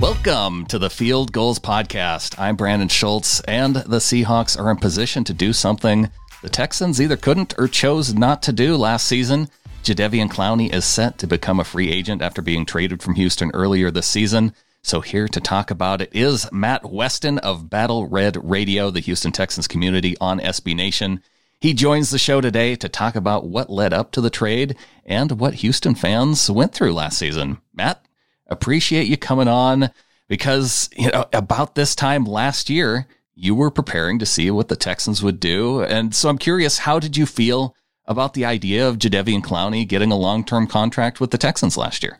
Welcome to the Field Gulls Podcast. I'm Brandon Schultz, and the Seahawks are in position to do something the Texans either couldn't or chose not to do last season. Jadeveon Clowney is set to become a free agent after being traded from Houston earlier this season. So, here to talk about it is Matt Weston of Battle Red Radio, the Houston Texans community on SB Nation. He joins the show today to talk about what led up to the trade and what Houston fans went through last season. Matt, appreciate you coming on because, you know, about this time last year, you were preparing to see what the Texans would do. And so I'm curious, how did you feel about the idea of Jadeveon Clowney getting a long term contract with the Texans last year?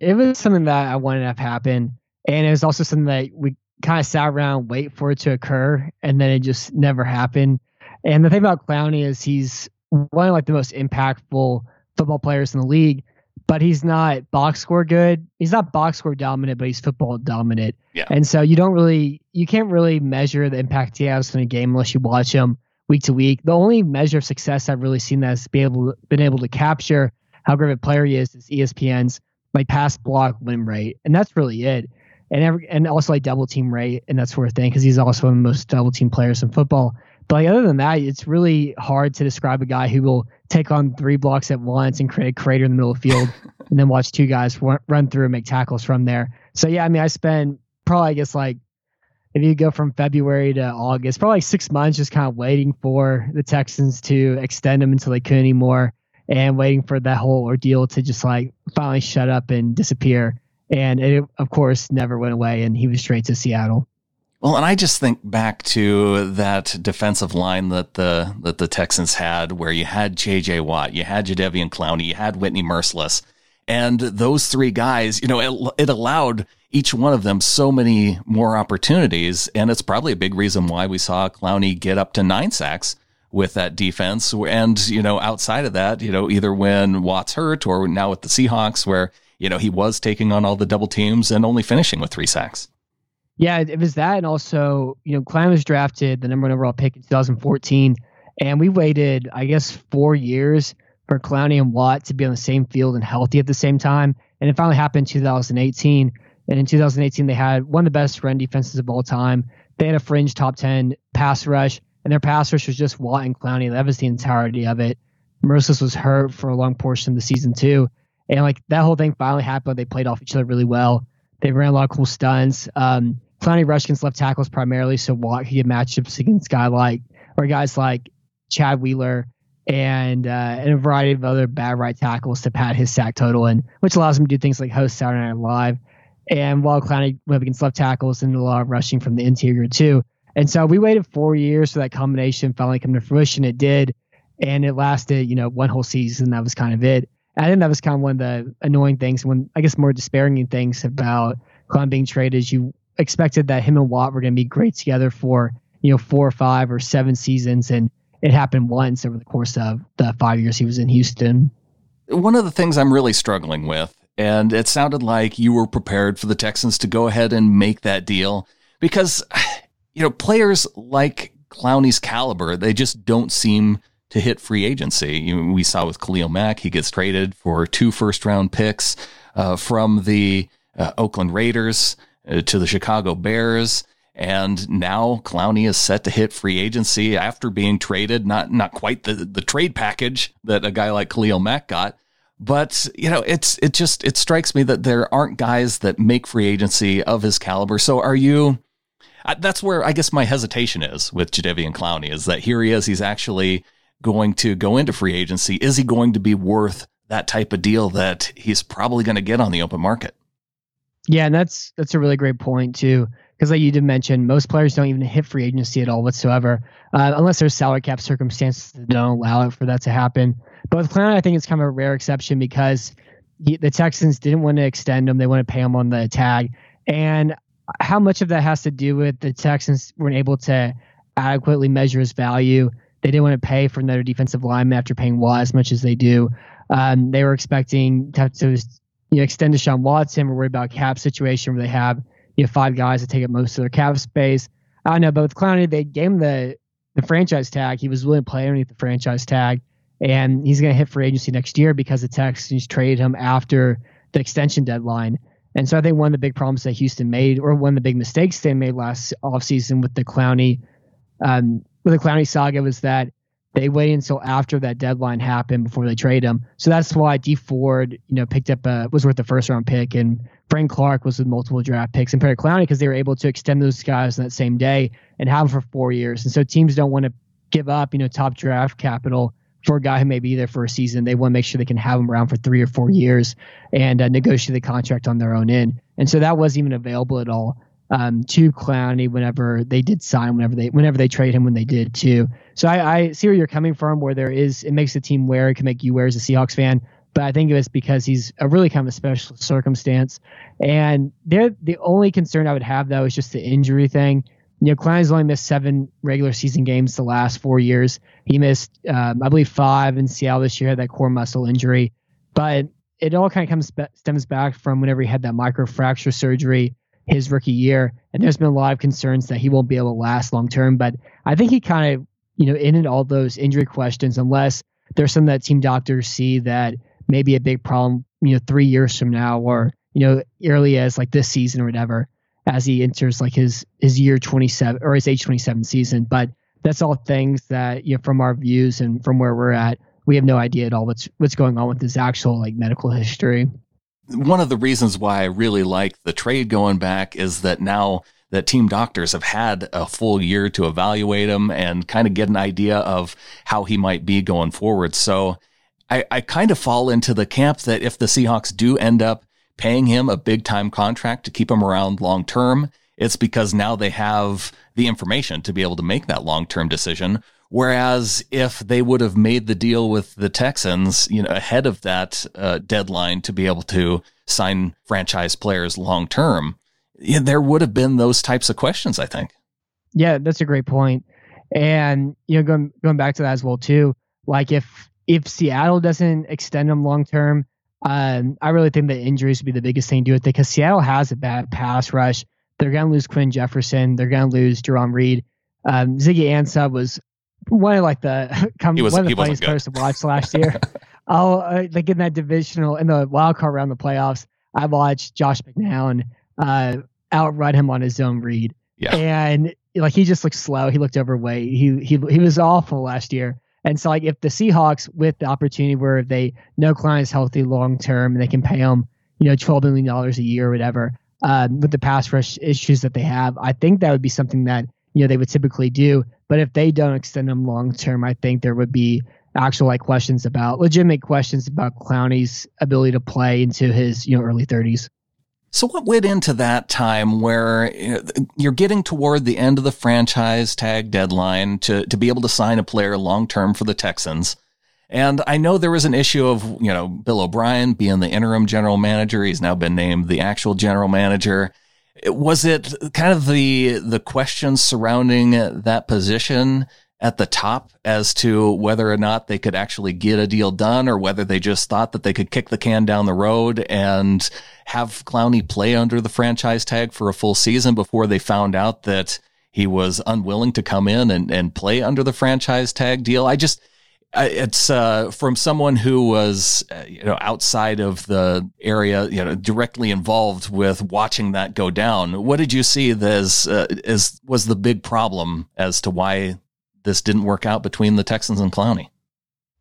It was something that I wanted to have happen. And it was also something that we kind of sat around, wait for it to occur, and then it just never happened. And the thing about Clowney is he's one of like the most impactful football players in the league but he's not box score good. He's not box score dominant, but he's football dominant. Yeah. And so you don't really, you can't really measure the impact he has in a game unless you watch him week to week. The only measure of success I've really seen that's be able been able to capture how great a player he is is ESPN's like pass block win rate, and that's really it. And every, and also like double team rate and that sort of thing because he's also one of the most double team players in football. But like, other than that, it's really hard to describe a guy who will take on three blocks at once and create a crater in the middle of the field, and then watch two guys run through and make tackles from there. So yeah, I mean, I spent probably I guess like if you go from February to August, probably like six months just kind of waiting for the Texans to extend him until they couldn't anymore, and waiting for that whole ordeal to just like finally shut up and disappear. And it, of course, never went away, and he was straight to Seattle. Well, and I just think back to that defensive line that the that the Texans had, where you had J.J. Watt, you had Jadeveon Clowney, you had Whitney Mercilus, and those three guys, you know, it, it allowed each one of them so many more opportunities, and it's probably a big reason why we saw Clowney get up to nine sacks with that defense. And you know, outside of that, you know, either when Watt's hurt or now with the Seahawks, where you know he was taking on all the double teams and only finishing with three sacks. Yeah, it was that, and also, you know, Klein was drafted the number one overall pick in 2014, and we waited, I guess, four years for Clowney and Watt to be on the same field and healthy at the same time, and it finally happened in 2018. And in 2018, they had one of the best run defenses of all time. They had a fringe top 10 pass rush, and their pass rush was just Watt and Clowney. That was the entirety of it. Mercilus was hurt for a long portion of the season too, and like that whole thing finally happened. They played off each other really well. They ran a lot of cool stunts. Um, Clowney rush against left tackles primarily, so Watt could get matchups against guy like or guys like Chad Wheeler and uh, and a variety of other bad right tackles to pad his sack total, and which allows him to do things like host Saturday Night Live. And while Clowney went against left tackles and a lot of rushing from the interior too. And so we waited four years for that combination finally come to fruition. It did, and it lasted, you know, one whole season. That was kind of it. I think that was kind of one of the annoying things, when I guess more despairing things about Clown being traded. Is you expected that him and Watt were going to be great together for you know four or five or seven seasons, and it happened once over the course of the five years he was in Houston. One of the things I'm really struggling with, and it sounded like you were prepared for the Texans to go ahead and make that deal because you know players like Clowney's caliber, they just don't seem to hit free agency. You, we saw with Khalil Mack, he gets traded for two first round picks uh, from the uh, Oakland Raiders. Uh, to the Chicago Bears. And now Clowney is set to hit free agency after being traded. Not not quite the, the trade package that a guy like Khalil Mack got, but you know it's it just it strikes me that there aren't guys that make free agency of his caliber. So are you? That's where I guess my hesitation is with Jadeveon Clowney is that here he is. He's actually going to go into free agency. Is he going to be worth that type of deal that he's probably going to get on the open market? Yeah, and that's that's a really great point too, because like you did mention, most players don't even hit free agency at all whatsoever, uh, unless there's salary cap circumstances that don't allow it for that to happen. But with Clown, I think it's kind of a rare exception because he, the Texans didn't want to extend him; they want to pay him on the tag. And how much of that has to do with the Texans weren't able to adequately measure his value? They didn't want to pay for another defensive lineman after paying Watt as much as they do. Um, they were expecting to to you know, extend Deshaun Watson. We're worried about cap situation where they have you know five guys that take up most of their cap space. I don't know, but with Clowney, they gave him the the franchise tag. He was willing to play underneath the franchise tag, and he's going to hit free agency next year because the Texans traded him after the extension deadline. And so I think one of the big problems that Houston made, or one of the big mistakes they made last offseason with the Clowney, um, with the Clowney saga was that they waited until after that deadline happened before they trade him. So that's why D Ford, you know, picked up a was worth the first round pick, and Frank Clark was with multiple draft picks, and Perry Clowney because they were able to extend those guys on that same day and have them for four years. And so teams don't want to give up, you know, top draft capital for a guy who may be there for a season. They want to make sure they can have him around for three or four years and uh, negotiate the contract on their own end. And so that wasn't even available at all um, to Clowney whenever they did sign, whenever they whenever they trade him when they did too. So I, I see where you're coming from, where there is it makes the team wear, it can make you wear as a Seahawks fan. But I think it was because he's a really kind of a special circumstance. And they're the only concern I would have though is just the injury thing. You know, Clowney's only missed seven regular season games the last four years. He missed, um, I believe, five in Seattle this year, had that core muscle injury. But it all kind of comes stems back from whenever he had that microfracture surgery his rookie year. And there's been a lot of concerns that he won't be able to last long term. But I think he kind of, you know, ended all those injury questions unless there's some that team doctors see that may be a big problem, you know, three years from now or, you know, early as like this season or whatever, as he enters like his his year 27 or his age 27 season. But that's all things that, you know, from our views and from where we're at, we have no idea at all what's what's going on with his actual like medical history one of the reasons why I really like the trade going back is that now that team doctors have had a full year to evaluate him and kind of get an idea of how he might be going forward. So I, I kind of fall into the camp that if the Seahawks do end up paying him a big time contract to keep him around long term, it's because now they have the information to be able to make that long term decision Whereas if they would have made the deal with the Texans, you know, ahead of that uh, deadline to be able to sign franchise players long term, there would have been those types of questions. I think. Yeah, that's a great point. And you know, going going back to that as well too. Like if if Seattle doesn't extend them long term, um, I really think that injuries would be the biggest thing to do with it because Seattle has a bad pass rush. They're going to lose Quinn Jefferson. They're going to lose Jarran Reed. Um, Ziggy Ansah was one of like the come, was, one of the funniest players to watch last year. Uh, like in that divisional in the wild card round the playoffs. I watched Josh McCown uh, outrun him on his own read. Yeah. And like he just looked slow. He looked overweight. He he he was awful last year. And so like if the Seahawks with the opportunity where they know Klein is healthy long term and they can pay him, you know, twelve million dollars a year or whatever, um, with the pass rush issues that they have, I think that would be something that you know they would typically do. But if they don't extend him long term, I think there would be actual like questions about legitimate questions about Clowney's ability to play into his you know early 30s. So what went into that time where you're getting toward the end of the franchise tag deadline to to be able to sign a player long term for the Texans? And I know there was an issue of, you know, Bill O'Brien being the interim general manager. He's now been named the actual general manager was it kind of the the questions surrounding that position at the top as to whether or not they could actually get a deal done or whether they just thought that they could kick the can down the road and have Clowney play under the franchise tag for a full season before they found out that he was unwilling to come in and, and play under the franchise tag deal. I just, it's uh, from someone who was uh, you know outside of the area you know directly involved with watching that go down what did you see as uh, as was the big problem as to why this didn't work out between the Texans and Clowney?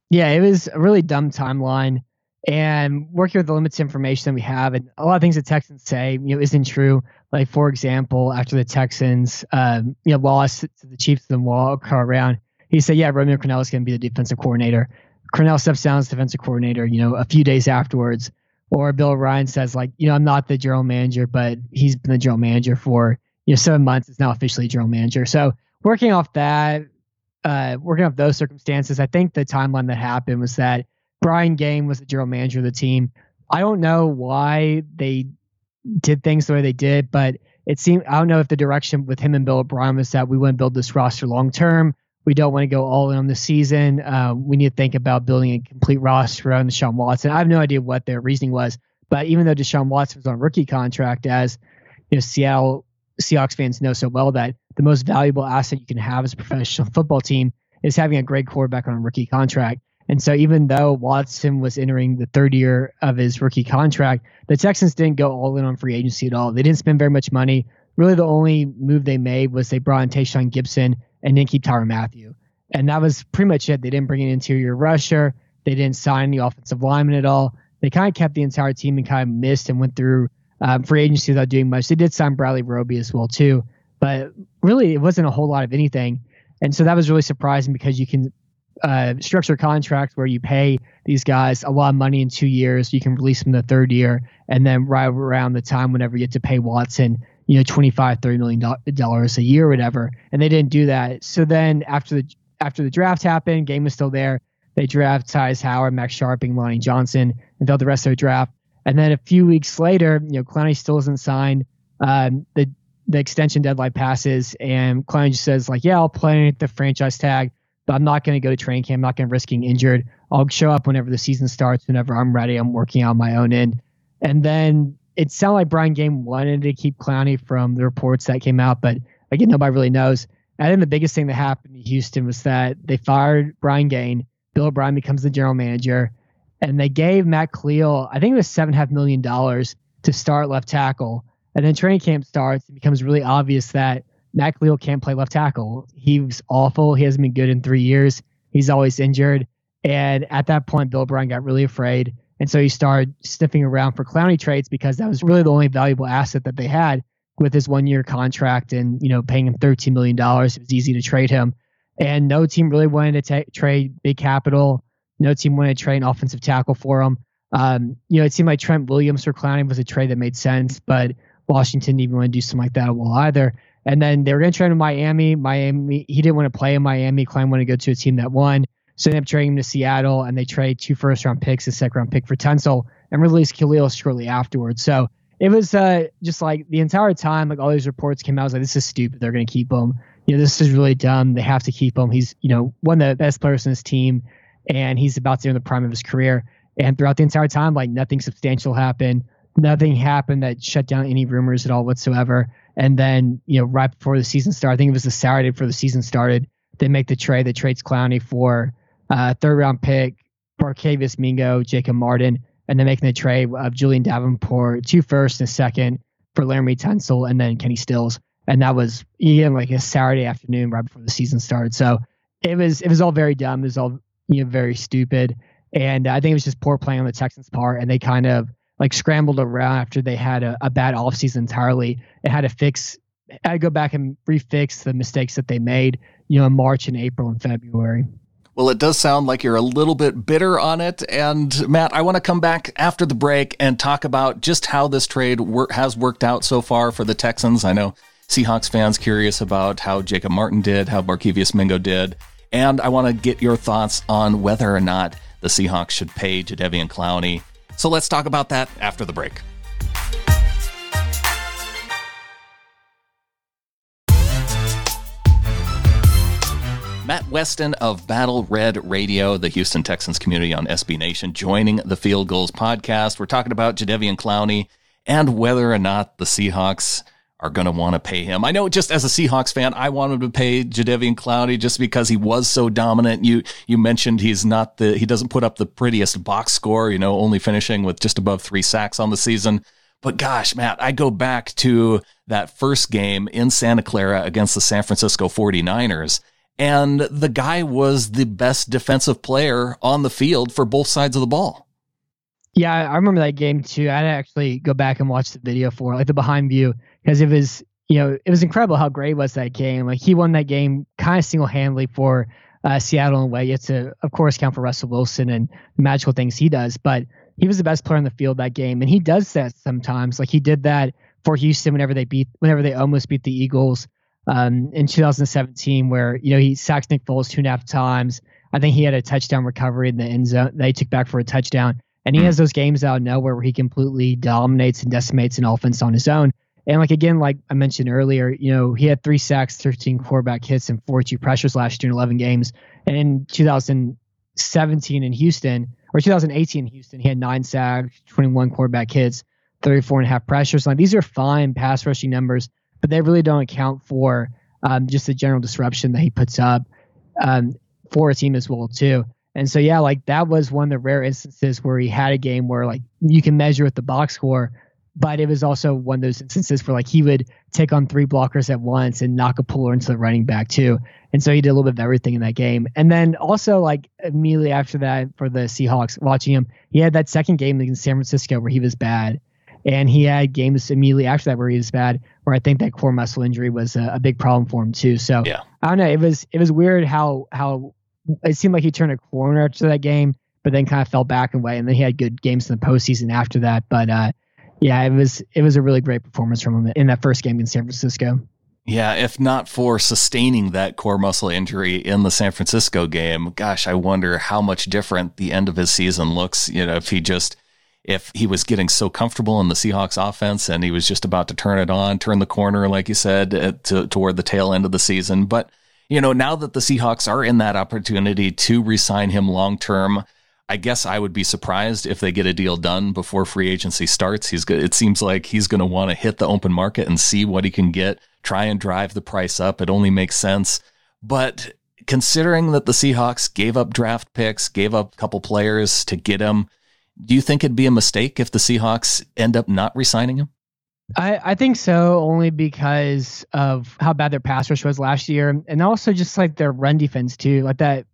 Yeah it was a really dumb timeline and working with the limited information that we have and a lot of things the Texans say you know isn't true. Like for example after the Texans um, you know lost to the Chiefs in the wild card round he said, yeah, Romeo Crennel is going to be the defensive coordinator. Crennel steps down as defensive coordinator, you know, a few days afterwards. Or Bill O'Brien says, like, you know, I'm not the general manager, but he's been the general manager for, you know, seven months. It's now officially general manager. So working off that, uh, working off those circumstances, I think the timeline that happened was that Brian Gaine was the general manager of the team. I don't know why they did things the way they did, but it seemed I don't know if the direction with him and Bill O'Brien was that we wouldn't build this roster long term we don't want to go all in on the season. Uh, we need to think about building a complete roster around Deshaun Watson. I have no idea what their reasoning was, but even though Deshaun Watson was on rookie contract, as you know, Seattle Seahawks fans know so well that the most valuable asset you can have as a professional football team is having a great quarterback on a rookie contract. And so even though Watson was entering the third year of his rookie contract, the Texans didn't go all in on free agency at all. They didn't spend very much money. Really, the only move they made was they brought in Tashaun Gipson and didn't keep Tyrann Mathieu. And that was pretty much it. They didn't bring an interior rusher. They didn't sign any offensive lineman at all. They kind of kept the entire team and kind of missed and went through um, free agency without doing much. They did sign Bradley Roby as well too, but really it wasn't a whole lot of anything. And so that was really surprising because you can uh, structure contracts where you pay these guys a lot of money in two years. You can release them the third year, and then right around the time whenever you get to pay Watson, you know, 25, 30 million dollars a year or whatever. And they didn't do that. So then after the after the draft happened, Gaine was still there. They draft Tytus Howard, Max Scharping, Lonnie Johnson, and filled the rest of their draft. And then a few weeks later, you know, Clowney still isn't signed. Um, the the extension deadline passes, and Clowney just says like, "Yeah, I'll play the franchise tag, but I'm not going to go to training camp. I'm not going to risk getting injured. I'll show up whenever the season starts, whenever I'm ready. I'm working on my own end." And then it sounded like Brian Gaine wanted to keep Clowney from the reports that came out, but again, nobody really knows. I think the biggest thing that happened in Houston was that they fired Brian Gaine. Bill O'Brien becomes the general manager and they gave Matt Kalil, I think it was seven and a half million dollars to start left tackle. And then training camp starts, it becomes really obvious that Matt Kalil can't play left tackle. He's awful. He hasn't been good in three years. He's always injured. And at that point, Bill O'Brien got really afraid. And so he started sniffing around for Clowney trades because that was really the only valuable asset that they had with his one year contract and, you know, paying him $13 million. It was easy to trade him. And no team really wanted to trade big capital no team wanted to trade an offensive tackle for him. Um, you know, it seemed like Trent Williams for Clowney was a trade that made sense, but Washington didn't even want to do something like that well either. And then they were going to trade him to Miami. Miami, he didn't want to play in Miami. Klein wanted to go to a team that won. So they ended up trading him to Seattle, and they trade two first round picks, a second round pick for Tunsil, and release Kalil shortly afterwards. So it was uh, just like the entire time, like all these reports came out, I was like, this is stupid. They're going to keep him. You know, this is really dumb. They have to keep him. He's, you know, one of the best players in his team and he's about to enter the prime of his career. And throughout the entire time, like nothing substantial happened. Nothing happened that shut down any rumors at all whatsoever. And then, you know, right before the season started, I think it was the Saturday before the season started, they make the trade that trades Clowney for uh, third round pick, Barkevious Mingo, Jacob Martin, and then making the trade of Julian Davenport, two first and a second for Laremy Tunsil, and then Kenny Stills. And that was again like a Saturday afternoon right before the season started. So it was it was all very dumb. It was all you know, very stupid. And I think it was just poor playing on the Texans' part, and they kind of like scrambled around after they had a, a bad offseason entirely and had to fix, had to go back and refix the mistakes that they made, you know, in March and April and February. Well, it does sound like you're a little bit bitter on it. And Matt, I want to come back after the break and talk about just how this trade wor- has worked out so far for the Texans. I know Seahawks fans curious about how Jacob Martin did, how Barkevious Mingo did. And I want to get your thoughts on whether or not the Seahawks should pay Jadeveon Clowney. So let's talk about that after the break. Matt Weston of Battle Red Radio, the Houston Texans community on SB Nation, joining the Field Gulls podcast. We're talking about Jadeveon Clowney and whether or not the Seahawks are going to want to pay him. I know just as a Seahawks fan, I wanted to pay Jadeveon Clowney just because he was so dominant. You you mentioned he's not the he doesn't put up the prettiest box score, you know, only finishing with just above 3 sacks on the season. But gosh, Matt, I go back to that first game in Santa Clara against the San Francisco 49ers and the guy was the best defensive player on the field for both sides of the ball. Yeah, I remember that game too. I had to actually go back and watch the video for like the behind view because it was you know it was incredible how great was that game. Like he won that game kind of single handedly for uh, Seattle in a way. Have to of course count for Russell Wilson and the magical things he does, but he was the best player in the field that game, and he does that sometimes. Like he did that for Houston whenever they beat whenever they almost beat the Eagles um, in 2017, where you know he sacked Nick Foles two and a half times. I think he had a touchdown recovery in the end zone they took back for a touchdown. And he hmm. has those games out of nowhere where he completely dominates and decimates an offense on his own. And like again, like I mentioned earlier, you know, he had three sacks, 13 quarterback hits, and 42 pressures last year in 11 games. And in 2017 in Houston, or 2018 in Houston, he had nine sacks, 21 quarterback hits, 34 and a half pressures. Like these are fine pass rushing numbers, but they really don't account for um, just the general disruption that he puts up um, for a team as well too. And so yeah, like that was one of the rare instances where he had a game where like you can measure with the box score, but it was also one of those instances where like he would take on three blockers at once and knock a puller into the running back too. And so he did a little bit of everything in that game. And then also like immediately after that for the Seahawks, watching him, he had that second game against San Francisco where he was bad. And he had games immediately after that where he was bad, where I think that core muscle injury was a, a big problem for him too. So yeah. I don't know. It was it was weird how how it seemed like he turned a corner after that game, but then kind of fell back and away. And then he had good games in the postseason after that. But uh, yeah, it was it was a really great performance from him in that first game in San Francisco. Yeah, if not for sustaining that core muscle injury in the San Francisco game, gosh, I wonder how much different the end of his season looks. You know, if he just if he was getting so comfortable in the Seahawks offense and he was just about to turn it on, turn the corner, like you said, uh, to, toward the tail end of the season. But you know, now that the Seahawks are in that opportunity to resign him long term, I guess I would be surprised if they get a deal done before free agency starts. He's good. It seems like he's going to want to hit the open market and see what he can get, try and drive the price up. It only makes sense. But considering that the Seahawks gave up draft picks, gave up a couple players to get him, do you think it'd be a mistake if the Seahawks end up not resigning him? I, I think so, only because of how bad their pass rush was last year, and also just like their run defense too. Like that,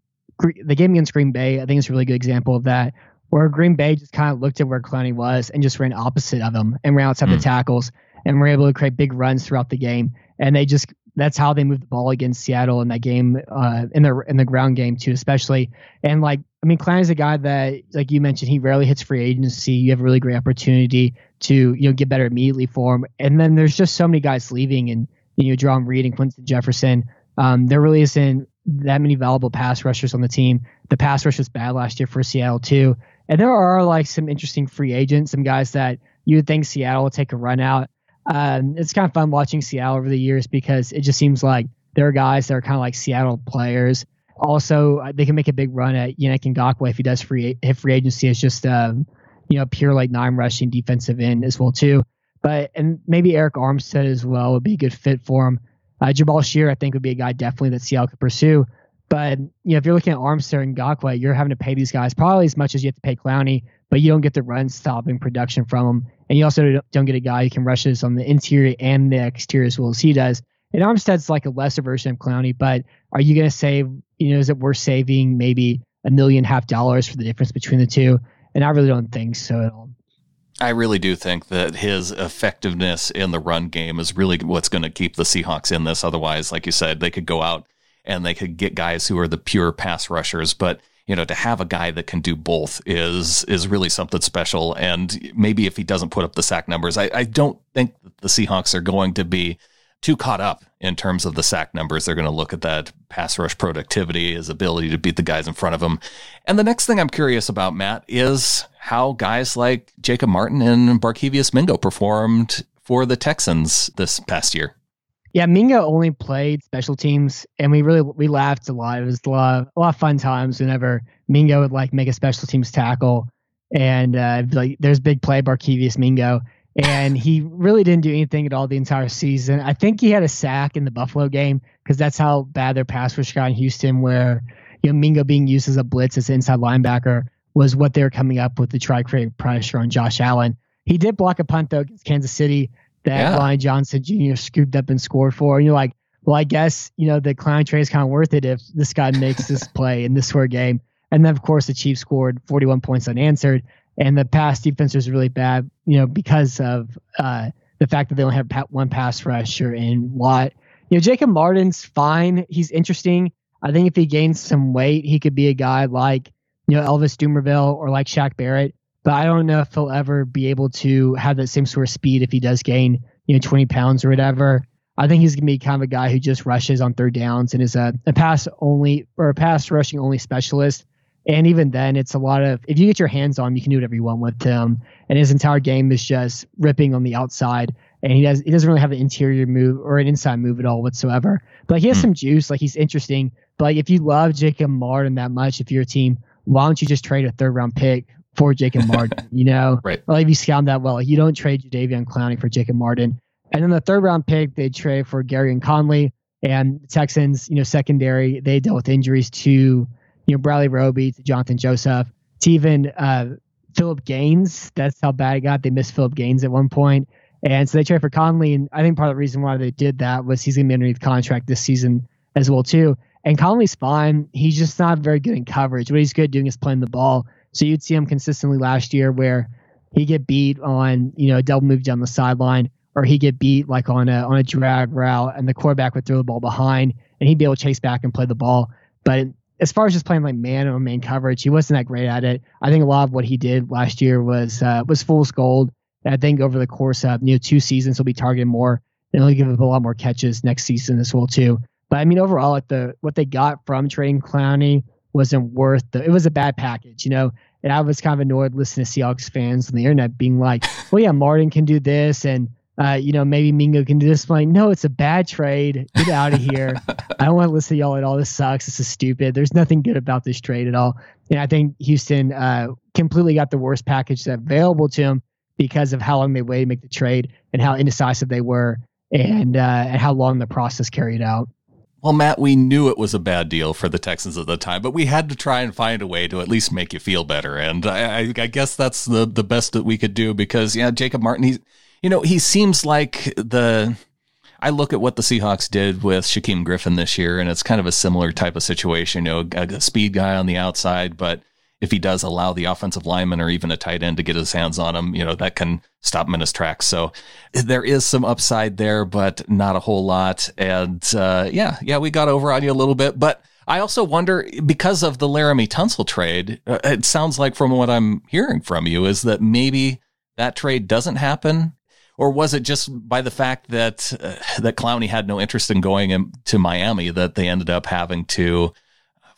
the game against Green Bay, I think it's a really good example of that, where Green Bay just kind of looked at where Clowney was and just ran opposite of him and ran outside mm. the hmm. tackles and were able to create big runs throughout the game. And they just that's how they moved the ball against Seattle in that game, uh, in the in the ground game too, especially. And like, I mean, Klein is a guy that, like you mentioned, he rarely hits free agency. You have a really great opportunity to you know get better immediately for him. And then there's just so many guys leaving, and you know, Jarran Reed and Quinton Jefferson. Um, there really isn't that many valuable pass rushers on the team. The pass rush was bad last year for Seattle too. And there are like some interesting free agents, some guys that you would think Seattle will take a run out. Um, it's kind of fun watching Seattle over the years because it just seems like there are guys that are kind of like Seattle players. Also, uh, they can make a big run at Yannick Ngakoue if he does free if free agency is just um, you know pure like nine rushing defensive end as well too. But and maybe Arik Armstead as well would be a good fit for him. Uh, Jabaal Sheard I think would be a guy definitely that Seattle could pursue. But you know if you're looking at Armstead and Ngakoue, you're having to pay these guys probably as much as you have to pay Clowney, but you don't get the run stopping production from them and you also don't get a guy who can rush this on the interior and the exterior as well as he does. And Armstead's like a lesser version of Clowney, but are you going to save, you know, is it worth saving maybe a million half dollars for the difference between the two? And I really don't think so at all. I really do think that his effectiveness in the run game is really what's going to keep the Seahawks in this. Otherwise, like you said, they could go out and they could get guys who are the pure pass rushers, but you know, to have a guy that can do both is is really something special. And maybe if he doesn't put up the sack numbers, I, I don't think the Seahawks are going to be too caught up in terms of the sack numbers. They're going to look at that pass rush productivity, his ability to beat the guys in front of him. And the next thing I'm curious about, Matt, is how guys like Jacob Martin and Barkevious Mingo performed for the Texans this past year. Yeah, Mingo only played special teams, and we really we laughed a lot. It was a lot, a lot of fun times whenever Mingo would like make a special teams tackle, and uh, like there's big play Barkevious Mingo, and he really didn't do anything at all the entire season. I think he had a sack in the Buffalo game because that's how bad their pass rush got in Houston, where you know Mingo being used as a blitz as inside linebacker was what they were coming up with to try create pressure on Josh Allen. He did block a punt though against Kansas City that yeah. Brian Johnson Jr. scooped up and scored for. And you're like, well, I guess, you know, the clown trade is kind of worth it if this guy makes this play in this sort of game. And then, of course, the Chiefs scored 41 points unanswered. And the pass defense was really bad, you know, because of uh, the fact that they only have one pass rusher in Watt. You know, Jacob Martin's fine. He's interesting. I think if he gains some weight, he could be a guy like, you know, Elvis Dumervil or like Shaq Barrett but I don't know if he'll ever be able to have that same sort of speed if he does gain, you know, 20 pounds or whatever. I think he's gonna be kind of a guy who just rushes on third downs and is a, a pass only or a pass rushing only specialist. And even then, it's a lot of if you get your hands on him, you can do whatever you want with him. And his entire game is just ripping on the outside, and he does he doesn't really have an interior move or an inside move at all whatsoever. But he has mm. some juice, like he's interesting. But like if you love Jacob Martin that much, if you're a team, why don't you just trade a third round pick for Jacob Martin, you know? right. Well, if you scout that well, you don't trade Jadeveon Clowney for Jacob Martin. And then the third round pick, they trade for Gareon Conley and the Texans, you know, secondary, they dealt with injuries to, you know Bradley Roby to Jonathan Joseph to even uh, Philip Gaines. That's how bad it got. They missed Philip Gaines at one point. And so they traded for Conley, and I think part of the reason why they did that was he's going to be underneath contract this season as well too. And Conley's fine. He's just not very good in coverage. What he's good doing is playing the ball. So you'd see him consistently last year where he get beat on you know a double move down the sideline, or he get beat like on a on a drag route, and the quarterback would throw the ball behind, and he'd be able to chase back and play the ball. But as far as just playing like man on man coverage, he wasn't that great at it. I think a lot of what he did last year was uh, was fool's gold. And I think over the course of you know two seasons, he'll be targeted more, and he'll give up a lot more catches next season as well too. But I mean, overall, like the what they got from trading Clowney wasn't worth the. It was a bad package, you know. And I was kind of annoyed listening to Seahawks fans on the internet being like, "Well, yeah, Martin can do this, and uh, you know, maybe Mingo can do this." I'm like, no, it's a bad trade. Get out of here. I don't want to listen to y'all at all. This sucks. This is stupid. There's nothing good about this trade at all. And I think Houston uh, completely got the worst package available to him because of how long they waited to make the trade and how indecisive they were and uh, and how long the process carried out. Well, Matt, we knew it was a bad deal for the Texans at the time, but we had to try and find a way to at least make you feel better. And I, I, guess that's the, the best that we could do because, yeah, Jacob Martin, he's, you know, he seems like the. I look at what the Seahawks did with Shaquem Griffin this year, and it's kind of a similar type of situation. You know, a, a speed guy on the outside, but if he does allow the offensive lineman or even a tight end to get his hands on him, you know, that can stop him in his tracks. So there is some upside there, but not a whole lot. And uh, yeah, yeah, we got over on you a little bit, but I also wonder because of the Laremy Tunsil trade, uh, it sounds like from what I'm hearing from you is that maybe that trade doesn't happen. Or was it just by the fact that uh, that Clowney had no interest in going in, to Miami that they ended up having to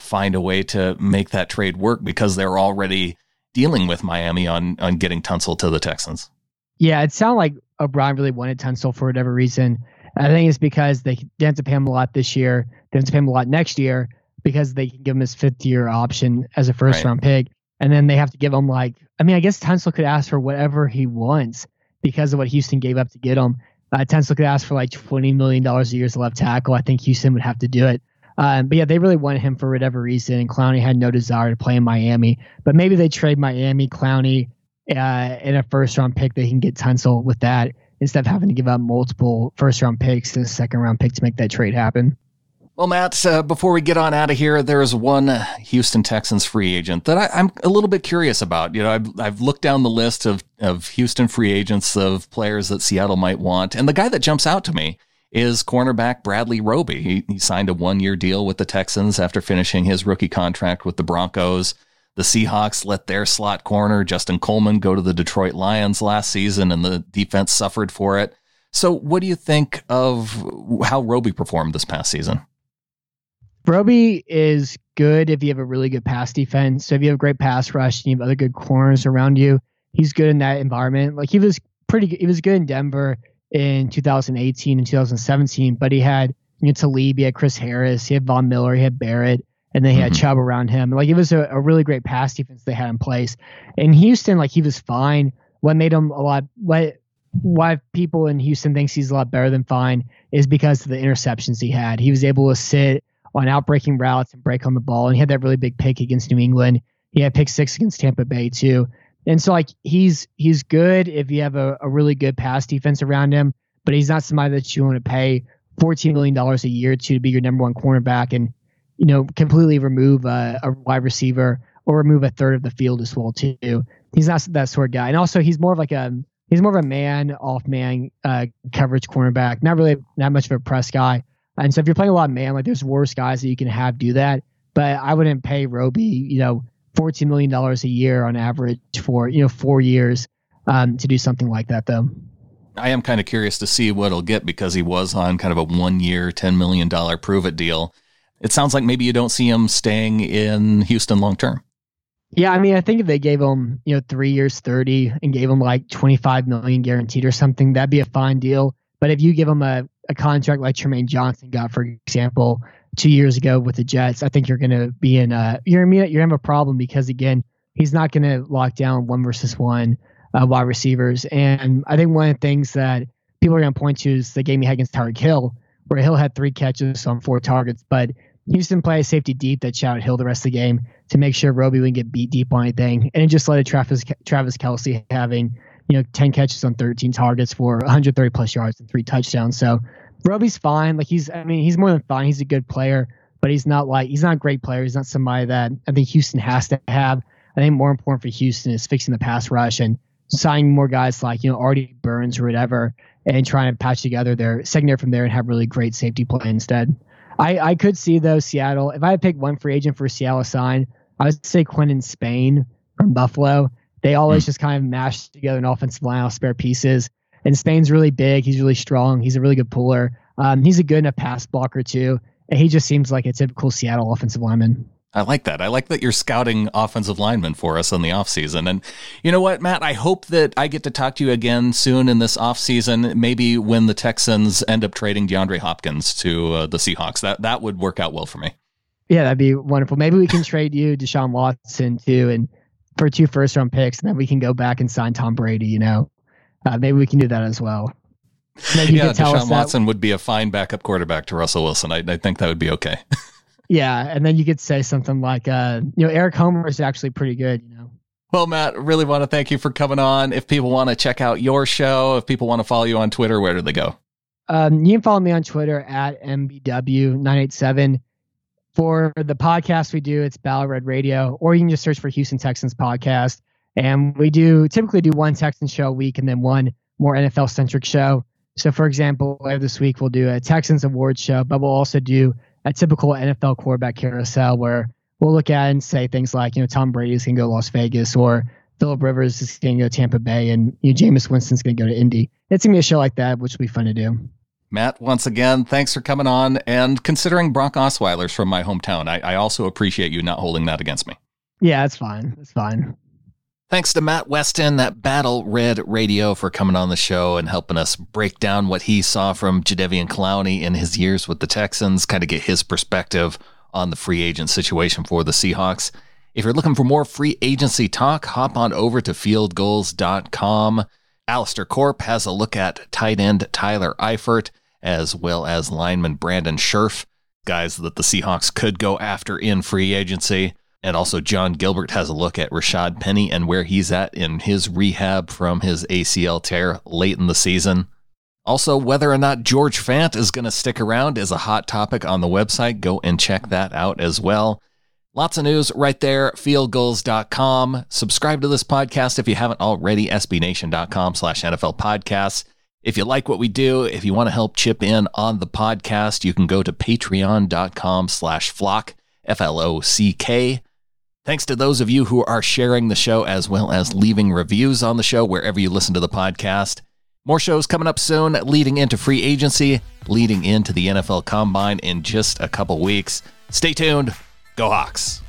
find a way to make that trade work because they're already dealing with Miami on on getting Tunsil to the Texans. Yeah, it sounded like O'Brien really wanted Tunsil for whatever reason. I think it's because they didn't have to pay him a lot this year. They have to pay him a lot next year because they can give him his fifth year option as a first right. round pick. And then they have to give him like, I mean, I guess Tunsil could ask for whatever he wants because of what Houston gave up to get him. Uh, Tunsil could ask for like $20 million a year as a left tackle. I think Houston would have to do it. Um, but yeah, they really wanted him for whatever reason, and Clowney had no desire to play in Miami. But maybe they trade Miami Clowney uh, in a first round pick. They can get Tunsil with that instead of having to give up multiple first round picks and a second round pick to make that trade happen. Well, Matt, uh, before we get on out of here, there is one Houston Texans free agent that I, am a little bit curious about. You know, I've, I've looked down the list of, of Houston free agents of players that Seattle might want, and the guy that jumps out to me is cornerback Bradley Roby. He, he signed a one year deal with the Texans after finishing his rookie contract with the Broncos. The Seahawks let their slot corner, Justin Coleman, go to the Detroit Lions last season, and the defense suffered for it. So, what do you think of how Roby performed this past season? Roby is good if you have a really good pass defense. So, if you have a great pass rush and you have other good corners around you, he's good in that environment. Like, he was pretty good. He was good in Denver in 2018 and 2017, but he had you know, Talib, he had Chris Harris, he had Von Miller, he had Barrett, and then he had mm-hmm. Chubb around him. Like it was a, a, really great pass defense they had in place. In Houston, like he was fine. What made him a lot what why people in Houston thinks he's a lot better than fine is because of the interceptions he had. He was able to sit on outbreaking routes and break on the ball, and he had that really big pick against New England. He had pick six against Tampa Bay too. And so like he's he's good if you have a, a really good pass defense around him, but he's not somebody that you want to pay fourteen million dollars a year to, be your number one cornerback and you know completely remove a, a, wide receiver or remove a third of the field as well too. He's not that sort of guy, and also he's more of like a he's more of a man off man uh, coverage cornerback, not really not much of a press guy. And so if you're playing a lot of man, like there's worse guys that you can have do that, but I wouldn't pay Roby, you know $14 million a year on average for, you know, four years um, to do something like that, though. I am kind of curious to see what he'll get because he was on kind of a one year, $10 million prove it deal. It sounds like maybe you don't see him staying in Houston long term. Yeah, I mean, I think if they gave him, you know, three years, 30 and gave him like 25 million guaranteed or something, that'd be a fine deal. But if you give him a, a contract like Trumaine Johnson got, for example, two years ago with the Jets, I think you're going to be in a you're you're going to have a problem because again, he's not going to lock down one versus one uh, wide receivers. And I think one of the things that people are going to point to is the game he had against Tyreek Hill, where Hill had three catches on four targets, but Houston play safety deep that shout Hill the rest of the game to make sure Roby wouldn't get beat deep on anything. And it just led to Travis, Travis Kelce having, you know, 10 catches on 13 targets for 130 plus yards and three touchdowns. So Roby's fine. Like he's, I mean, he's more than fine. He's a good player, but he's not like, he's not a great player. He's not somebody that I think Houston has to have. I think more important for Houston is fixing the pass rush and signing more guys like, you know, Artie Burns or whatever and trying to patch together their secondary from there and have really great safety play instead. I, I could see though Seattle. If I had picked one free agent for Seattle sign, I would say Quinton Spain from Buffalo. They always mm. just kind of mash together an offensive line of spare pieces. And Spain's really big. He's really strong. He's a really good puller. Um, he's a good enough pass blocker too. And he just seems like a typical Seattle offensive lineman. I like that. I like that you're scouting offensive linemen for us in the offseason. And you know what, Matt? I hope that I get to talk to you again soon in this offseason, maybe when the Texans end up trading DeAndre Hopkins to uh, the Seahawks. That that would work out well for me. Yeah, that'd be wonderful. Maybe we can trade you Deshaun Watson too and for two first round picks, and then we can go back and sign Tom Brady, you know. Uh, maybe we can do that as well. Maybe yeah, Deshaun Watson would be a fine backup quarterback to Russell Wilson. I, I think that would be okay. Yeah, and then you could say something like, uh, you know, Eric Homer is actually pretty good, you know. Well, Matt, really want to thank you for coming on. If people want to check out your show, if people want to follow you on Twitter, where do they go? Um, you can follow me on Twitter at MBW987. For the podcast we do, it's Battle Red Radio, or you can just search for Houston Texans podcast. And we do typically do one Texans show a week and then one more NFL centric show. So, for example, later this week, we'll do a Texans Awards show, but we'll also do a typical NFL quarterback carousel where we'll look at and say things like, you know, Tom Brady's going to go to Las Vegas or Philip Rivers is going to go to Tampa Bay and you know, Jameis Winston's going to go to Indy. It's going to be a show like that, which will be fun to do. Matt, once again, thanks for coming on and considering Brock Osweiler's from my hometown. I, I also appreciate you not holding that against me. Yeah, it's fine. It's fine. Thanks to Matt Weston, that Battle Red Radio, for coming on the show and helping us break down what he saw from Jadeveon Clowney in his years with the Texans, kind of get his perspective on the free agent situation for the Seahawks. If you're looking for more free agency talk, hop on over to fieldgulls.com. Alistair Corp has a look at tight end Tyler Eifert, as well as lineman Brandon Scherff, guys that the Seahawks could go after in free agency. And also, John Gilbert has a look at Rashad Penny and where he's at in his rehab from his ACL tear late in the season. Also, whether or not George Fant is going to stick around is a hot topic on the website. Go and check that out as well. Lots of news right there, fieldgulls.com. Subscribe to this podcast if you haven't already, sbnation.com slash NFL podcasts. If you like what we do, if you want to help chip in on the podcast, you can go to patreon.com slash flock, F-L-O-C-K. Thanks to those of you who are sharing the show as well as leaving reviews on the show wherever you listen to the podcast. More shows coming up soon, leading into free agency, leading into the NFL Combine in just a couple weeks. Stay tuned. Go Hawks.